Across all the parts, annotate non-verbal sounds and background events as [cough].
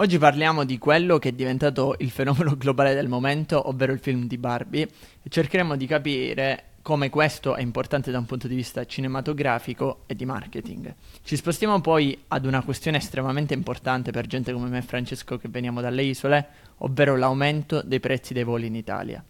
Oggi parliamo di quello che è diventato il fenomeno [laughs] globale del momento, ovvero il film di Barbie, e cercheremo di capire come questo è importante da un punto di vista cinematografico e di marketing. Ci spostiamo poi ad una questione estremamente importante per gente come me e Francesco che veniamo dalle isole, ovvero l'aumento dei prezzi dei voli in Italia.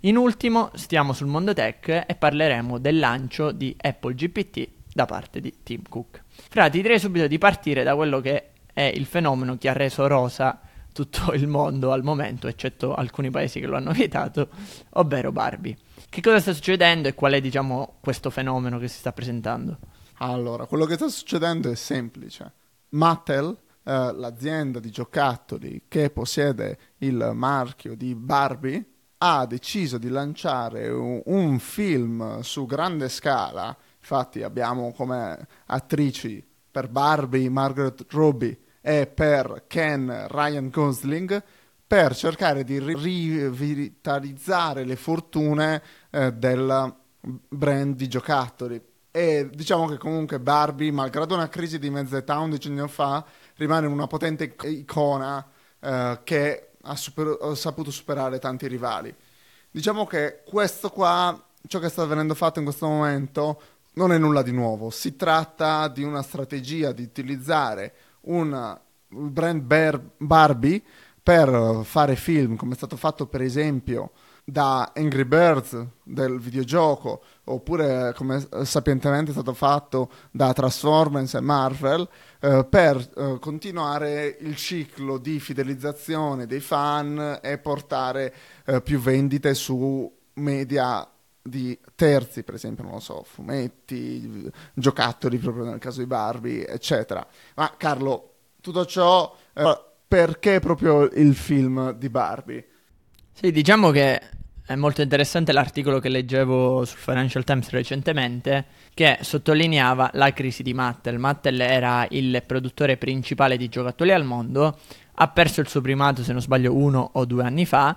In ultimo stiamo sul mondo tech e parleremo del lancio di Apple GPT da parte di Tim Cook. Fra, ti direi subito di partire da quello che è il fenomeno che ha reso rosa tutto il mondo al momento, eccetto alcuni paesi che lo hanno vietato, ovvero Barbie. Che cosa sta succedendo e qual è, diciamo, questo fenomeno che si sta presentando? Allora, quello che sta succedendo è semplice. Mattel, eh, l'azienda di giocattoli che possiede il marchio di Barbie, ha deciso di lanciare un, un film su grande scala. Infatti abbiamo come attrici per Barbie Margaret Robbie e per Ken Ryan Gosling per cercare di ri- rivitalizzare le fortune eh, del brand di giocattoli. E diciamo che comunque Barbie, malgrado una crisi di mezza età un decennio fa, rimane una potente icona eh, che ha, super- ha saputo superare tanti rivali. Diciamo che questo qua, ciò che sta venendo fatto in questo momento, non è nulla di nuovo. Si tratta di una strategia di utilizzare un brand Bar- Barbie per fare film, come è stato fatto per esempio da Angry Birds del videogioco, oppure come sapientemente è stato fatto da Transformers e Marvel, eh, per eh, continuare il ciclo di fidelizzazione dei fan e portare eh, più vendite su media di terzi, per esempio, non lo so, fumetti, giocattoli proprio nel caso di Barbie, eccetera. Ma Carlo, tutto ciò eh, perché proprio il film di Barbie? Sì, diciamo che è molto interessante l'articolo che leggevo sul Financial Times recentemente che sottolineava la crisi di Mattel. Mattel era il produttore principale di giocattoli al mondo, ha perso il suo primato se non sbaglio uno o due anni fa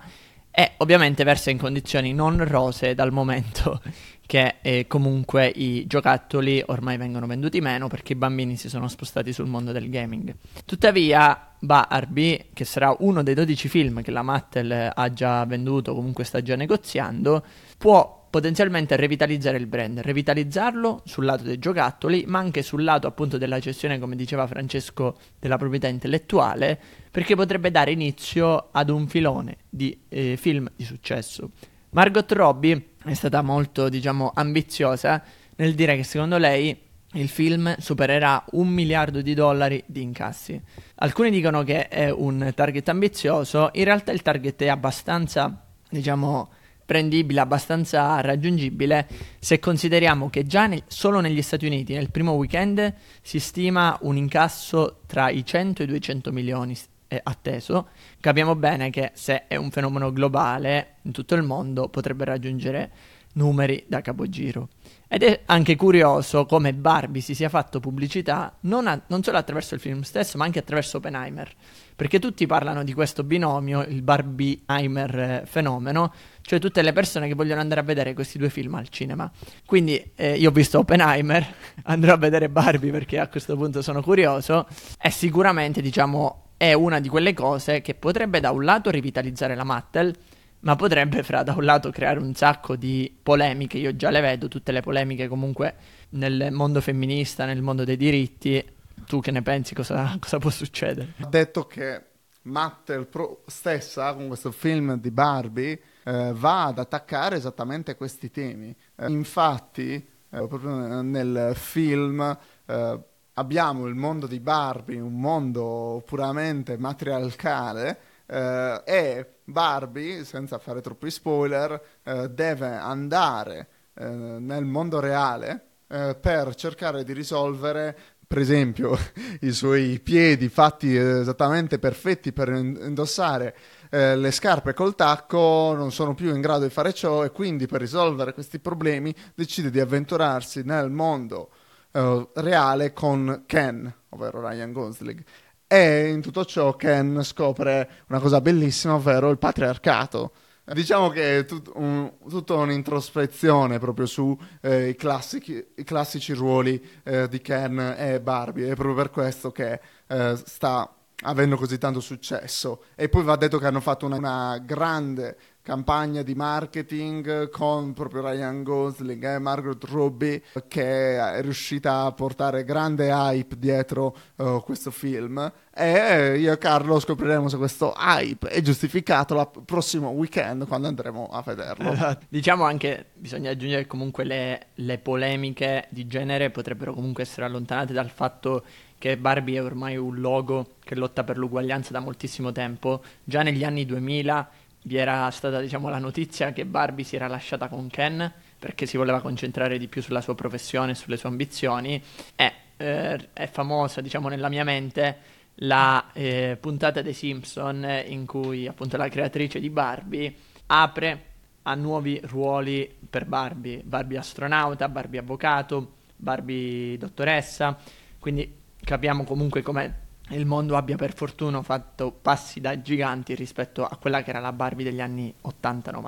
e ovviamente versa in condizioni non rose dal momento [laughs] che eh, comunque i giocattoli ormai vengono venduti meno perché i bambini si sono spostati sul mondo del gaming. Tuttavia Barbie, che sarà uno dei 12 film che la Mattel ha già venduto, comunque sta già negoziando, può potenzialmente revitalizzare il brand, revitalizzarlo sul lato dei giocattoli, ma anche sul lato appunto della gestione, come diceva Francesco, della proprietà intellettuale, perché potrebbe dare inizio ad un filone di eh, film di successo. Margot Robbie è stata molto, diciamo, ambiziosa nel dire che secondo lei il film supererà un miliardo di dollari di incassi. Alcuni dicono che è un target ambizioso, in realtà il target è abbastanza, diciamo, prendibile, abbastanza raggiungibile se consideriamo che già nel, solo negli Stati Uniti nel primo weekend si stima un incasso tra i 100 e i 200 milioni eh, atteso. Capiamo bene che se è un fenomeno globale in tutto il mondo potrebbe raggiungere numeri da capogiro. Ed è anche curioso come Barbie si sia fatto pubblicità non, a, non, solo attraverso il film stesso, ma anche attraverso Oppenheimer. Perché tutti parlano di questo binomio, il Barbieheimer eh, fenomeno, cioè tutte le persone che vogliono andare a vedere questi due film al cinema. Quindi eh, io ho visto Oppenheimer, [laughs] andrò a vedere Barbie perché a questo punto sono curioso, e sicuramente, diciamo, è una di quelle cose che potrebbe da un lato rivitalizzare la Mattel, ma potrebbe fra da un lato creare un sacco di polemiche, io già le vedo, tutte le polemiche comunque nel mondo femminista, nel mondo dei diritti, tu che ne pensi, cosa, cosa può succedere? Ha detto che Mattel pro- stessa con questo film di Barbie eh, va ad attaccare esattamente questi temi. Eh, infatti, eh, proprio nel film eh, abbiamo il mondo di Barbie, un mondo puramente matriarcale, eh, e Barbie, senza fare troppi spoiler, eh, deve andare eh, nel mondo reale eh, per cercare di risolvere, per esempio, [laughs] i suoi piedi fatti esattamente perfetti per indossare eh, le scarpe col tacco non sono più in grado di fare ciò e quindi per risolvere questi problemi decide di avventurarsi nel mondo eh, reale con Ken, ovvero Ryan Gosling. E in tutto ciò Ken scopre una cosa bellissima, ovvero il patriarcato. Diciamo che è tut- un, tutta un'introspezione proprio sui eh, i classici ruoli eh, di Ken e Barbie. È proprio per questo che eh, sta avendo così tanto successo. E poi va detto che hanno fatto una, una grande campagna di marketing con proprio Ryan Gosling e Margaret Robbie che è riuscita a portare grande hype dietro uh, questo film e io e Carlo scopriremo se questo hype è giustificato il prossimo weekend quando andremo a vederlo. [laughs] Esatto. Diciamo anche, bisogna aggiungere comunque le, le polemiche di genere potrebbero comunque essere allontanate dal fatto che Barbie è ormai un logo che lotta per l'uguaglianza da moltissimo tempo. Già negli anni 2000 vi era stata diciamo, la notizia che Barbie si era lasciata con Ken perché si voleva concentrare di più sulla sua professione, sulle sue ambizioni. E eh, è famosa diciamo, nella mia mente la eh, puntata dei Simpson in cui appunto la creatrice di Barbie apre a nuovi ruoli per Barbie, Barbie astronauta, Barbie avvocato, Barbie dottoressa, quindi capiamo comunque come il mondo abbia per fortuna fatto passi da giganti rispetto a quella che era la Barbie degli anni 80-90.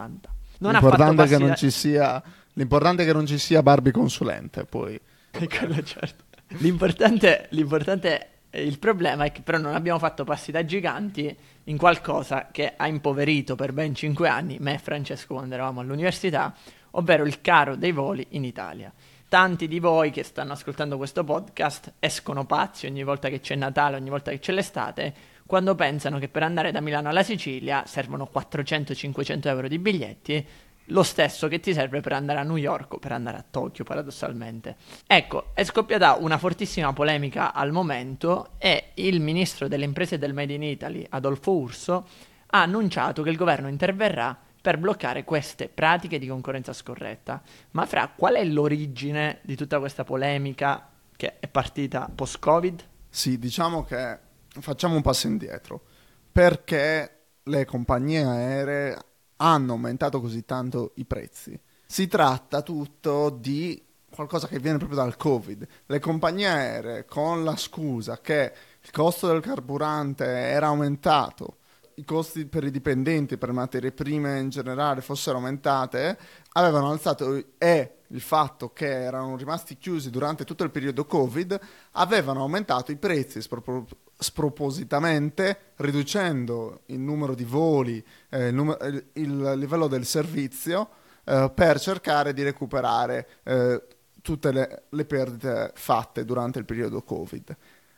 Non l'importante, è che non da... ci sia, l'importante è che non ci sia Barbie consulente, poi. [laughs] Certo. L'importante, l'importante il problema è che però non abbiamo fatto passi da giganti in qualcosa che ha impoverito per ben 5 anni me e Francesco quando eravamo all'università, ovvero il caro dei voli in Italia tanti di voi che stanno ascoltando questo podcast escono pazzi ogni volta che c'è Natale, ogni volta che c'è l'estate, quando pensano che per andare da Milano alla Sicilia servono 400-500 euro di biglietti, lo stesso che ti serve per andare a New York o per andare a Tokyo, paradossalmente. Ecco, è scoppiata una fortissima polemica al momento e il ministro delle imprese del Made in Italy, Adolfo Urso, ha annunciato che il governo interverrà per bloccare queste pratiche di concorrenza scorretta. Ma fra qual è l'origine di tutta questa polemica che è partita post-Covid? Sì, diciamo che facciamo un passo indietro. Perché le compagnie aeree hanno aumentato così tanto i prezzi? Si tratta tutto di qualcosa che viene proprio dal Covid. Le compagnie aeree, con la scusa che il costo del carburante era aumentato i costi per i dipendenti, per materie prime in generale fossero aumentate, avevano alzato e il fatto che erano rimasti chiusi durante tutto il periodo Covid, avevano aumentato i prezzi spropor- spropositamente, riducendo il numero di voli, eh, il, num- il, livello del servizio, eh, per cercare di recuperare eh, tutte le, le perdite fatte durante il periodo Covid.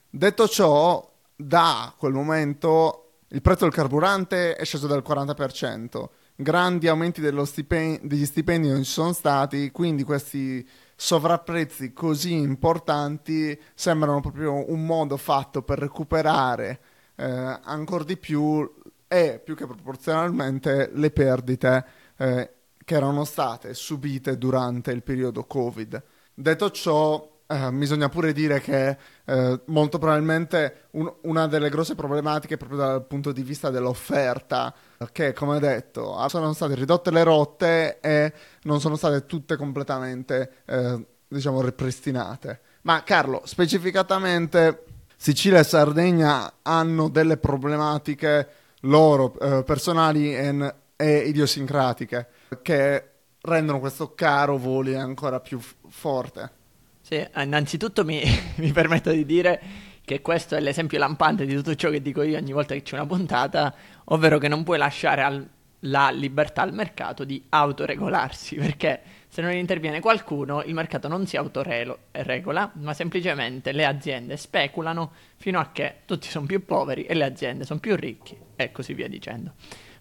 Detto ciò, da quel momento il prezzo del carburante è sceso del 40%, grandi aumenti stipen- degli stipendi non ci sono stati, quindi questi sovrapprezzi così importanti sembrano proprio un modo fatto per recuperare eh, ancora di più e più che proporzionalmente le perdite eh, che erano state subite durante il periodo Covid. Detto ciò, Uh, bisogna pure dire che uh, molto probabilmente un, una delle grosse problematiche proprio dal punto di vista dell'offerta, che come detto sono state ridotte le rotte e non sono state tutte completamente uh, diciamo ripristinate. Ma Carlo, specificatamente Sicilia e Sardegna hanno delle problematiche loro personali e, e idiosincratiche che rendono questo caro voli ancora più f- forte. Sì, innanzitutto mi, [laughs] mi, permetto di dire che questo è l'esempio lampante di tutto ciò che dico io ogni volta che c'è una puntata, ovvero che non puoi lasciare al, la libertà al mercato di autoregolarsi, perché se non interviene qualcuno il mercato non si autoregola, ma semplicemente le aziende speculano fino a che tutti sono più poveri e le aziende sono più ricchi e così via dicendo.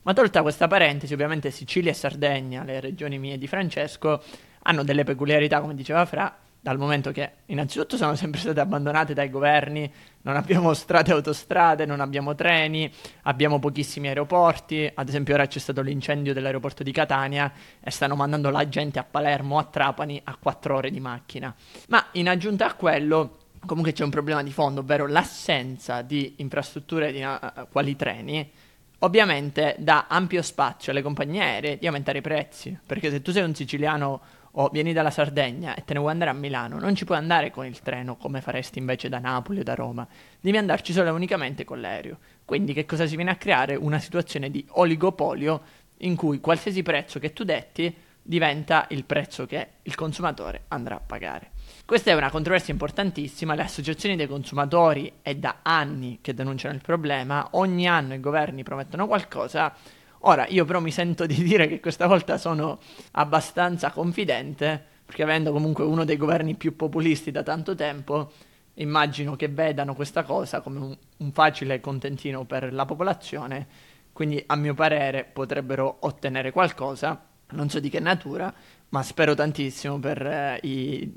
Ma tolta questa parentesi, ovviamente Sicilia e Sardegna, le regioni mie di Francesco, hanno delle peculiarità, come diceva Fra, dal momento che innanzitutto sono sempre state abbandonate dai governi, non abbiamo strade e autostrade, non abbiamo treni, abbiamo pochissimi aeroporti, ad esempio ora c'è stato l'incendio dell'aeroporto di Catania e stanno mandando la gente a Palermo, a Trapani, a quattro ore di macchina. Ma in aggiunta a quello, comunque c'è un problema di fondo, ovvero l'assenza di infrastrutture di, uh, quali treni, ovviamente dà ampio spazio alle compagnie aeree di aumentare i prezzi, perché se tu sei un siciliano o vieni dalla Sardegna e te ne vuoi andare a Milano, non ci puoi andare con il treno come faresti invece da Napoli o da Roma, devi andarci solo e unicamente con l'aereo. Quindi che cosa si viene a creare? Una situazione di oligopolio in cui qualsiasi prezzo che tu detti diventa il prezzo che il consumatore andrà a pagare. Questa è una controversia importantissima, le associazioni dei consumatori è da anni che denunciano il problema, ogni anno i governi promettono qualcosa, ora io però mi sento di dire che questa volta sono abbastanza confidente, perché avendo comunque uno dei governi più populisti da tanto tempo, immagino che vedano questa cosa come un, un facile contentino per la popolazione, quindi a mio parere potrebbero ottenere qualcosa non so di che natura, ma spero tantissimo per eh, i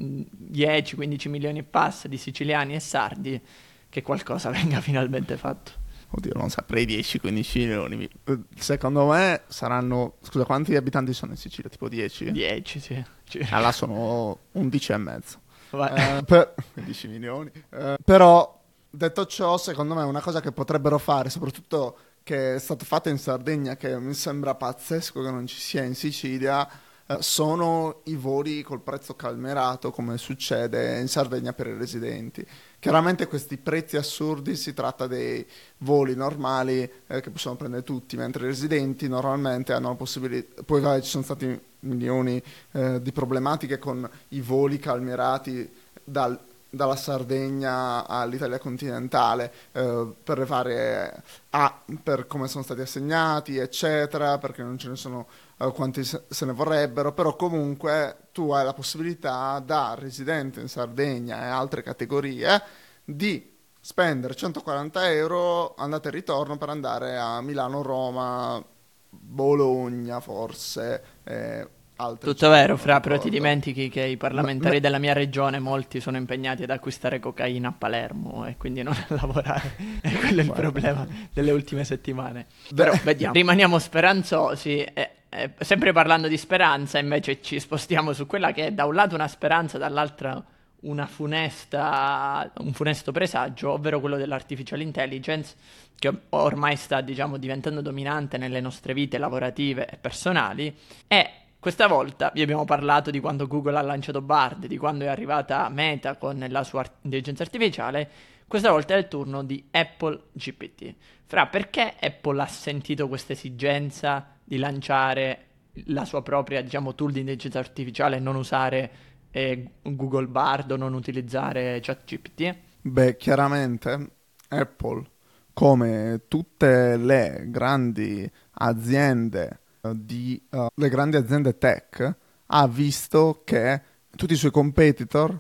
10-15 milioni e passa di siciliani e sardi che qualcosa [laughs] venga finalmente fatto. Oddio, non saprei 10-15 milioni. Secondo me saranno... Scusa, quanti abitanti sono in Sicilia? Tipo 10? 10, sì. Allora sono 11 e mezzo. Eh, per... 15 milioni. Eh, però, detto ciò, secondo me una cosa che potrebbero fare, soprattutto che è stato fatto in Sardegna, che mi sembra pazzesco che non ci sia in Sicilia, eh, sono i voli col prezzo calmerato, come succede in Sardegna per i residenti. Chiaramente questi prezzi assurdi si tratta dei voli normali eh, che possono prendere tutti, mentre i residenti normalmente hanno la possibilità, poi vai, ci sono stati milioni eh, di problematiche con i voli calmerati dal dalla Sardegna all'Italia continentale eh, per le varie A, per come sono stati assegnati, eccetera, perché non ce ne sono eh, quanti se, ne vorrebbero, però comunque tu hai la possibilità da residente in Sardegna e altre categorie di spendere 140 euro andata e ritorno per andare a Milano, Roma, Bologna forse. Eh, Altre Tutto vero, Fra, però ti dimentichi che i parlamentari ma, della mia regione, molti sono impegnati ad acquistare cocaina a Palermo e quindi non [laughs] a lavorare. e quello è il problema delle ultime settimane. Però vediamo, rimaniamo speranzosi. E, e, sempre parlando di speranza, invece ci spostiamo su quella che è da un lato una speranza, dall'altro una funesta, un funesto presagio, ovvero quello dell'artificial intelligence, che ormai sta, diciamo, diventando dominante nelle nostre vite lavorative e personali. E questa volta vi abbiamo parlato di quando Google ha lanciato Bard, di quando è arrivata Meta con la sua intelligenza artificiale. Questa volta è il turno di Apple GPT. Fra, perché Apple ha sentito questa esigenza di lanciare la sua propria, diciamo, tool di intelligenza artificiale e non usare eh, Google Bard o non utilizzare ChatGPT? Beh, chiaramente Apple, come tutte le grandi aziende di uh, le grandi aziende tech ha visto che tutti i suoi competitor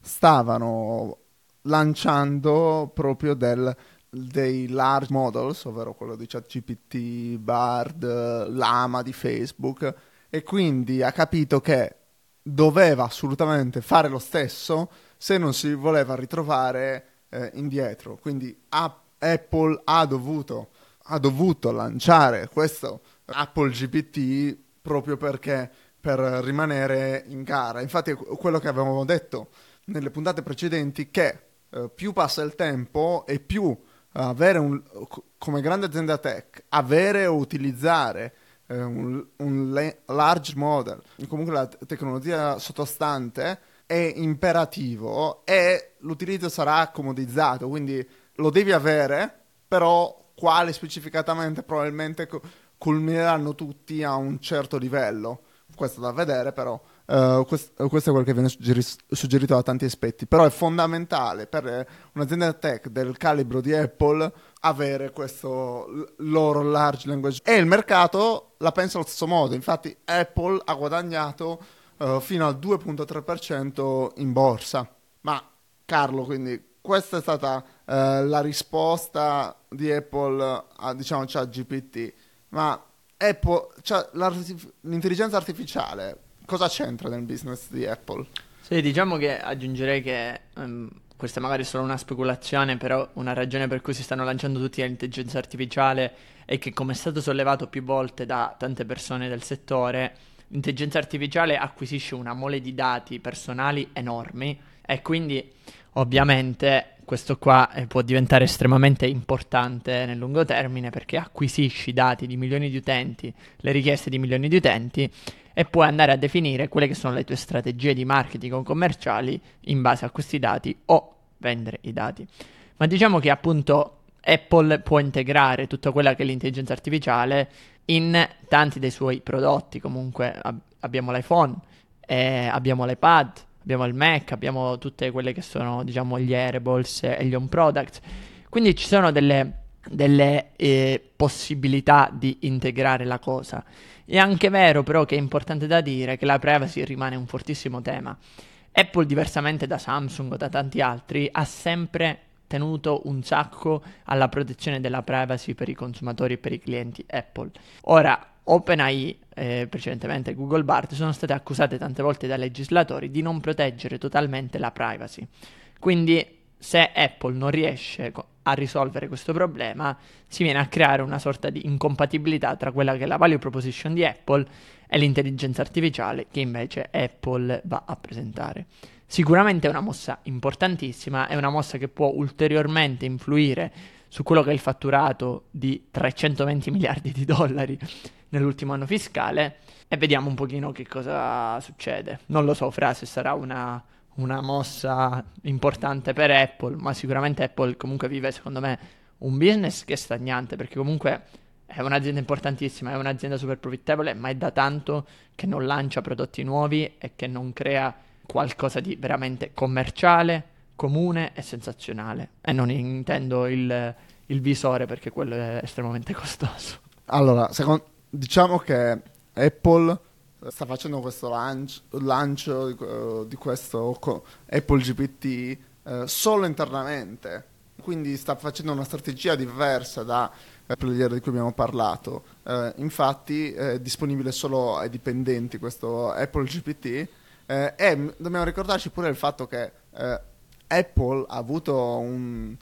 stavano lanciando proprio del, dei large models, ovvero quello di ChatGPT, Bard, Lama di Facebook, e quindi ha capito che doveva assolutamente fare lo stesso se non si voleva ritrovare eh, indietro. Quindi a- Apple ha dovuto, ha dovuto lanciare questo Apple GPT proprio perché per rimanere in gara. Infatti quello che avevamo detto nelle puntate precedenti che eh, più passa il tempo e più avere un, come grande azienda tech, avere o utilizzare eh, un, un large model, comunque la tecnologia sottostante, è imperativo e l'utilizzo sarà commodizzato, quindi lo devi avere, però quale specificatamente probabilmente... Co- culmineranno tutti a un certo livello. Questo da vedere, però. Uh, quest- questo è quello che viene suggeri- suggerito da tanti aspetti. Però è fondamentale per un'azienda tech del calibro di Apple avere questo l- loro large language. E il mercato la pensa allo stesso modo. Infatti, Apple ha guadagnato uh, fino al 2,3% in borsa. Ma, Carlo, quindi questa è stata uh, la risposta di Apple a diciamo ChatGPT ma Apple, cioè, l'intelligenza artificiale cosa c'entra nel business di Apple? Sì, diciamo che aggiungerei che um, questa magari è solo una speculazione, però una ragione per cui si stanno lanciando tutti l'intelligenza artificiale è che come è stato sollevato più volte da tante persone del settore, l'intelligenza artificiale acquisisce una mole di dati personali enormi e quindi ovviamente questo qua eh, può diventare estremamente importante nel lungo termine perché acquisisci dati di milioni di utenti, le richieste di milioni di utenti e puoi andare a definire quelle che sono le tue strategie di marketing o commerciali in base a questi dati o vendere i dati. Ma diciamo che appunto Apple può integrare tutta quella che è l'intelligenza artificiale in tanti dei suoi prodotti, comunque ab- abbiamo l'iPhone, eh, abbiamo l'iPad, abbiamo il Mac, abbiamo tutte quelle che sono diciamo gli Airables e gli home products. Quindi ci sono delle, delle eh, possibilità di integrare la cosa. È anche vero però che è importante da dire che la privacy rimane un fortissimo tema. Apple, diversamente da Samsung o da tanti altri, ha sempre tenuto un sacco alla protezione della privacy per i consumatori e per i clienti Apple. Ora, OpenAI, eh, precedentemente Google Bart, sono state accusate tante volte dai legislatori di non proteggere totalmente la privacy. Quindi, se Apple non riesce a risolvere questo problema, si viene a creare una sorta di incompatibilità tra quella che è la value proposition di Apple e l'intelligenza artificiale che invece Apple va a presentare. Sicuramente è una mossa importantissima, è una mossa che può ulteriormente influire su quello che è il fatturato di 320 miliardi di dollari nell'ultimo anno fiscale e vediamo un pochino che cosa succede. Non lo so, Fra, se sarà una, una mossa importante per Apple, ma sicuramente Apple comunque vive, secondo me, un business che è stagnante, perché comunque è un'azienda importantissima, è un'azienda super profittevole, ma è da tanto che non lancia prodotti nuovi e che non crea qualcosa di veramente commerciale, comune e sensazionale. E non intendo il, il visore perché quello è estremamente [laughs] costoso. Allora, secondo, diciamo che Apple sta facendo questo lancio, lancio di, uh, di, questo Apple GPT uh, solo internamente, quindi sta facendo una strategia diversa da Apple Year di cui abbiamo parlato. Uh, infatti è disponibile solo ai dipendenti questo Apple GPT eh, e dobbiamo ricordarci pure il fatto che eh, Apple ha avuto un,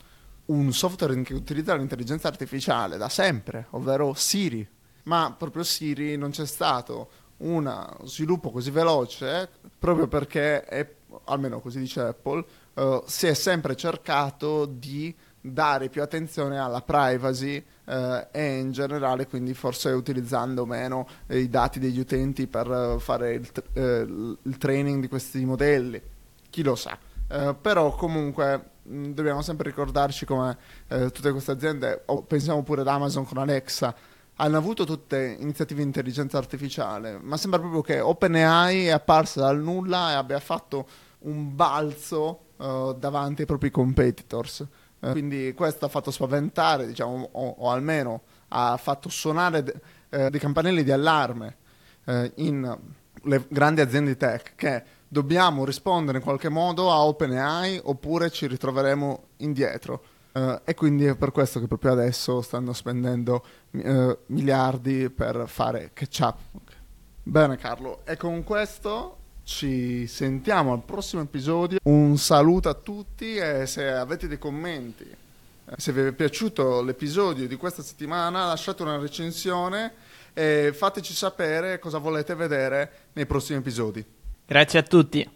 un software che utilizza l'intelligenza artificiale da sempre, ovvero Siri, ma proprio Siri non c'è stato uno sviluppo così veloce proprio perché, è, almeno così dice Apple, uh, si è sempre cercato di dare più attenzione alla privacy eh, e in generale quindi forse utilizzando meno eh, i dati degli utenti per eh, fare il, il, training di questi modelli, chi lo sa. Eh, però comunque mh, dobbiamo sempre ricordarci come eh, tutte queste aziende, o pensiamo pure ad Amazon con Alexa, hanno avuto tutte iniziative di intelligenza artificiale, ma sembra proprio che OpenAI è apparsa dal nulla e abbia fatto un balzo davanti ai propri competitors. Eh, quindi questo ha fatto spaventare, diciamo, o, o almeno ha fatto suonare de, eh, dei campanelli di allarme eh, in le grandi aziende tech che dobbiamo rispondere in qualche modo a OpenAI oppure ci ritroveremo indietro. Uh, e quindi è per questo che proprio adesso stanno spendendo uh, miliardi per fare catch up. Okay. Bene Carlo, e con questo ci sentiamo al prossimo episodio. Un saluto a tutti e se avete dei commenti, eh, se vi è piaciuto l'episodio di questa settimana, lasciate una recensione e fateci sapere cosa volete vedere nei prossimi episodi. Grazie a tutti.